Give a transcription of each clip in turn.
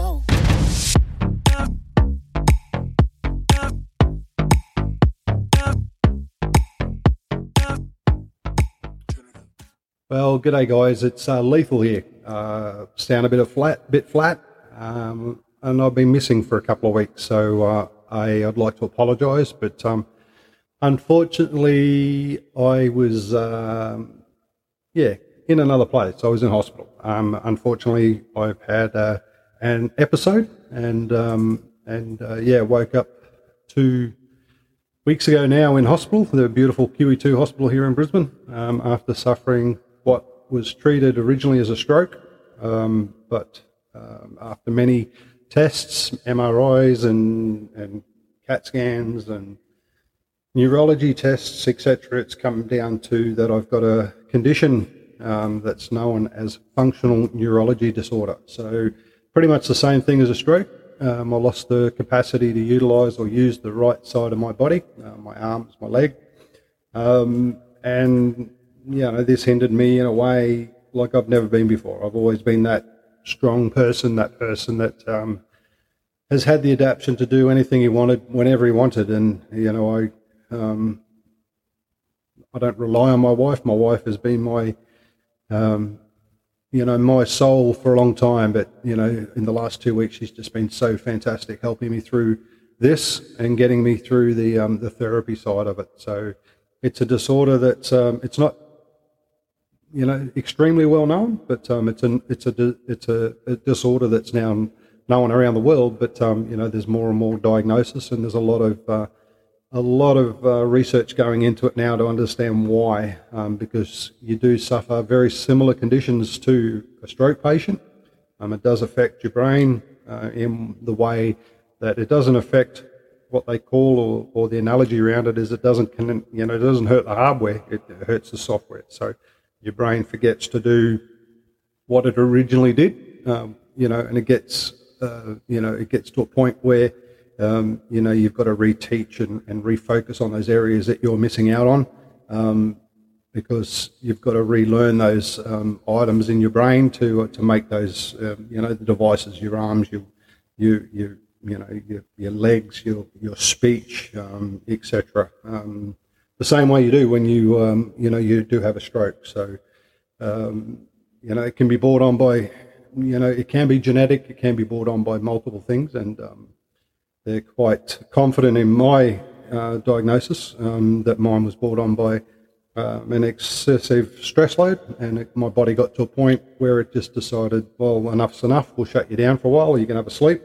go. Well, g'day guys. It's uh, Lethal here. Uh, sound a bit of flat, bit flat, um, and I've been missing for a couple of weeks, so uh, I, would like to apologise. But um, unfortunately, I was, um, yeah, in another place. I was in hospital. Um, unfortunately, I've had uh, an episode, and um, and uh, yeah, woke up two weeks ago now in hospital, the beautiful QE2 hospital here in Brisbane, um, after suffering what was treated originally as a stroke, um, but um, after many tests, MRIs and, and CAT scans and neurology tests, etc., it's come down to that I've got a condition um, that's known as functional neurology disorder. So, pretty much the same thing as a stroke. Um, I lost the capacity to utilise or use the right side of my body, uh, my arms, my leg, um, and you know, this hindered me in a way like I've never been before. I've always been that strong person, that person that um, has had the adaptation to do anything he wanted whenever he wanted. And you know, I um, I don't rely on my wife. My wife has been my um, you know my soul for a long time. But you know, in the last two weeks, she's just been so fantastic, helping me through this and getting me through the um, the therapy side of it. So it's a disorder that's um, it's not you know, extremely well known, but um, it's an it's a it's a, a, disorder that's now known around the world. But um, you know, there's more and more diagnosis, and there's a lot of uh, a lot of uh, research going into it now to understand why. Um, because you do suffer very similar conditions to a stroke patient. Um, it does affect your brain uh, in the way that it doesn't affect what they call, or, or the analogy around it is, it doesn't you know it doesn't hurt the hardware, it hurts the software. So your brain forgets to do what it originally did, um, you know, and it gets, uh, you know, it gets to a point where, um, you know, you've got to reteach and, and refocus on those areas that you're missing out on, um, because you've got to relearn those um, items in your brain to uh, to make those, um, you know, the devices, your arms, your, you, you, you know, your, your legs, your your speech, um, etc the same way you do when you um, you know you do have a stroke. So um, you know it can be brought on by you know it can be genetic, it can be brought on by multiple things, and um, they're quite confident in my uh, diagnosis um, that mine was brought on by um, an excessive stress load, and it, my body got to a point where it just decided, well, enough's enough. We'll shut you down for a while. You can have a sleep,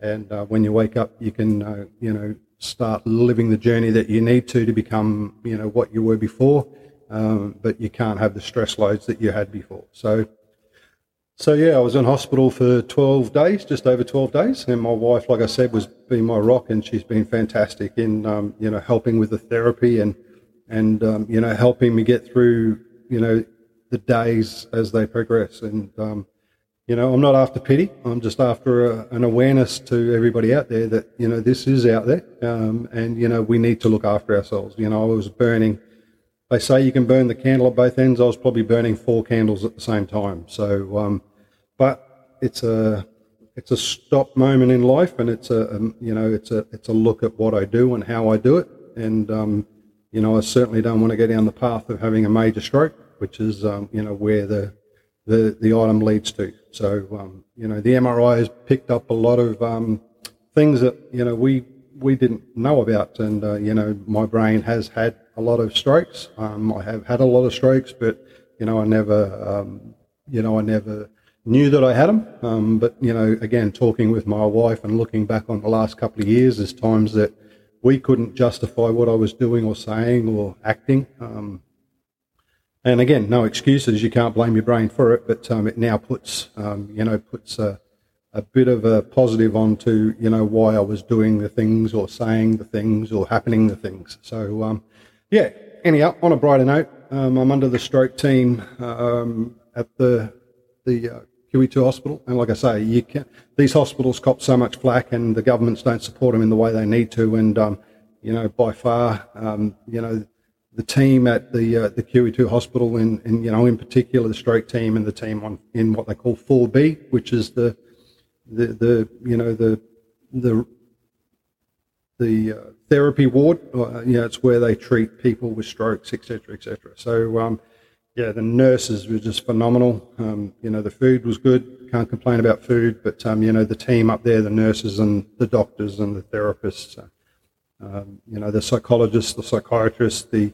and uh, when you wake up, you can uh, you know start living the journey that you need to to become, you know, what you were before. Um, but you can't have the stress loads that you had before. So, so yeah, I was in hospital for 12 days, just over 12 days, and my wife, like I said, was being my rock, and she's been fantastic in, um, you know, helping with the therapy and and um, you know helping me get through, you know, the days as they progress. And um, you know, I'm not after pity. I'm just after a, an awareness to everybody out there that, you know, this is out there. Um, and, you know, we need to look after ourselves. You know, I was burning, they say you can burn the candle at both ends. I was probably burning four candles at the same time. So, um, but it's a, it's a stop moment in life and it's a, um, you know, it's a, it's a look at what I do and how I do it. And, um, you know, I certainly don't want to go down the path of having a major stroke, which is, um, you know, where the, the, the item leads to. So, um, you know, the MRI has picked up a lot of um, things that, you know, we, we didn't know about. And, uh, you know, my brain has had a lot of strokes. Um, I have had a lot of strokes, but, you know, I never, um, you know, I never knew that I had them. Um, but, you know, again, talking with my wife and looking back on the last couple of years, there's times that we couldn't justify what I was doing or saying or acting. Um, and again, no excuses. You can't blame your brain for it, but um, it now puts, um, you know, puts a, a, bit of a positive onto, you know, why I was doing the things or saying the things or happening the things. So, yeah. Anyhow, on a brighter note, um, I'm under the stroke team um, at the the uh, QE2 hospital, and like I say, you can, these hospitals cop so much flack, and the governments don't support them in the way they need to, and um, you know, by far, you know the team at the uh, the QE2 hospital, in you know in particular the stroke team and the team on in what they call 4B, which is the the the you know the the the uh, therapy ward. Uh, you know, it's where they treat people with strokes, etc., etc. So, um, yeah, the nurses were just phenomenal. Um, you know, the food was good. Can't complain about food, but um, you know, the team up there, the nurses and the doctors and the therapists, uh, um, you know, the psychologists, the psychiatrists, the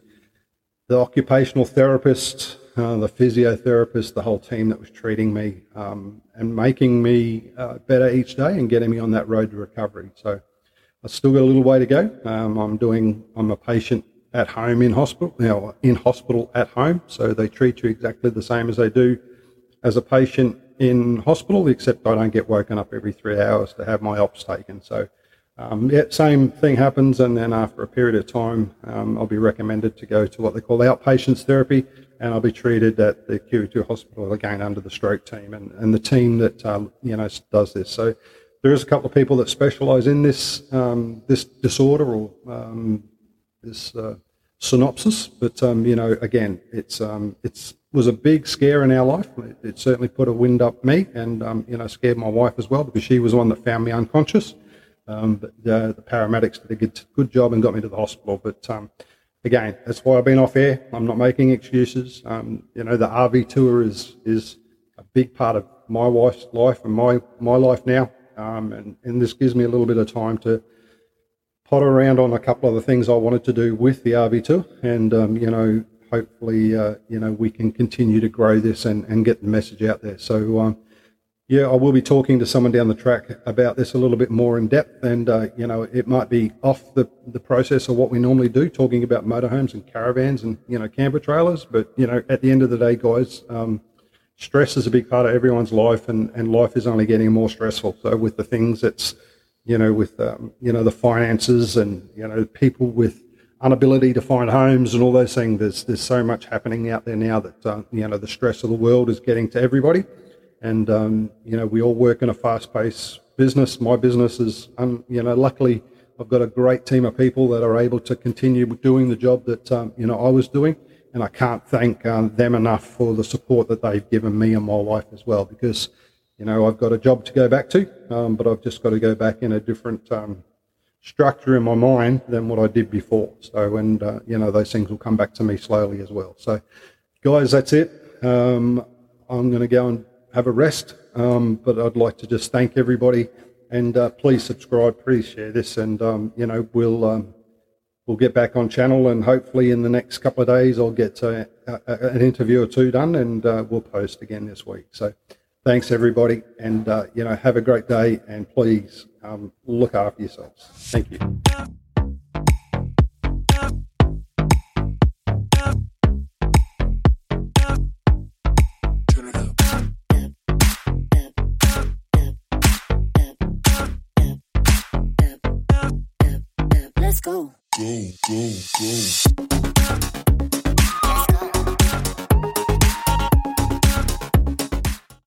the occupational therapists, uh, the physiotherapists, the whole team that was treating me um, and making me uh, better each day and getting me on that road to recovery. So I've still got a little way to go. Um, I'm doing. I'm a patient at home in hospital now. In hospital at home, so they treat you exactly the same as they do as a patient in hospital, except I don't get woken up every three hours to have my ops taken. So. Um, yeah, same thing happens, and then after a period of time, um, I'll be recommended to go to what they call outpatients therapy, and I'll be treated at the QE2 hospital again under the stroke team and, and the team that uh, you know does this. So there is a couple of people that specialise in this um, this disorder or um, this uh, synopsis, but um, you know, again, it's um, it's was a big scare in our life. It, it certainly put a wind up me, and um, you know, scared my wife as well because she was the one that found me unconscious. But uh, the paramedics did a good, good job and got me to the hospital. But again, that's why I've been off air. I'm not making excuses. you know, the RV tour is is a big part of my wife's life and my my life now. Um, and, and this gives me a little bit of time to potter around on a couple of the things I wanted to do with the RV Tour. And, um, you know, hopefully, uh, you know, we can continue to grow this and, and get the message out there. So, um, yeah, I will be talking to someone down the track about this a little bit more in depth. And, uh, you know, it might be off the, the process of what we normally do, talking about motorhomes and caravans and, you know, camper trailers. But, you know, at the end of the day, guys, um, stress is a big part of everyone's life, and, and life is only getting more stressful. So with the things that's, you know, with um, you know the finances and you know people with inability to find homes and all those things. There's there's so much happening out there now that uh, you know the stress of the world is getting to everybody, and um, you know we all work in a fast-paced business. My business is, um, you know, luckily I've got a great team of people that are able to continue doing the job that um, you know I was doing and I can't thank um, them enough for the support that they've given me and my wife as well. Because you know I've got a job to go back to, um, but I've just got to go back in a different um, structure in my mind than what I did before. So, and uh, you know those things will come back to me slowly as well. So, guys, that's it. Um, I'm going to go and have a rest, um, but I'd like to just thank everybody. And uh, please subscribe, please share this, and um, you know we'll we'll get back on channel and hopefully in the next couple of days I'll get uh, a, a, an interview or two done and uh, we'll post again this week. So thanks everybody and uh, you know have a great day and please um, look after yourselves. Thank you. Go, go, go.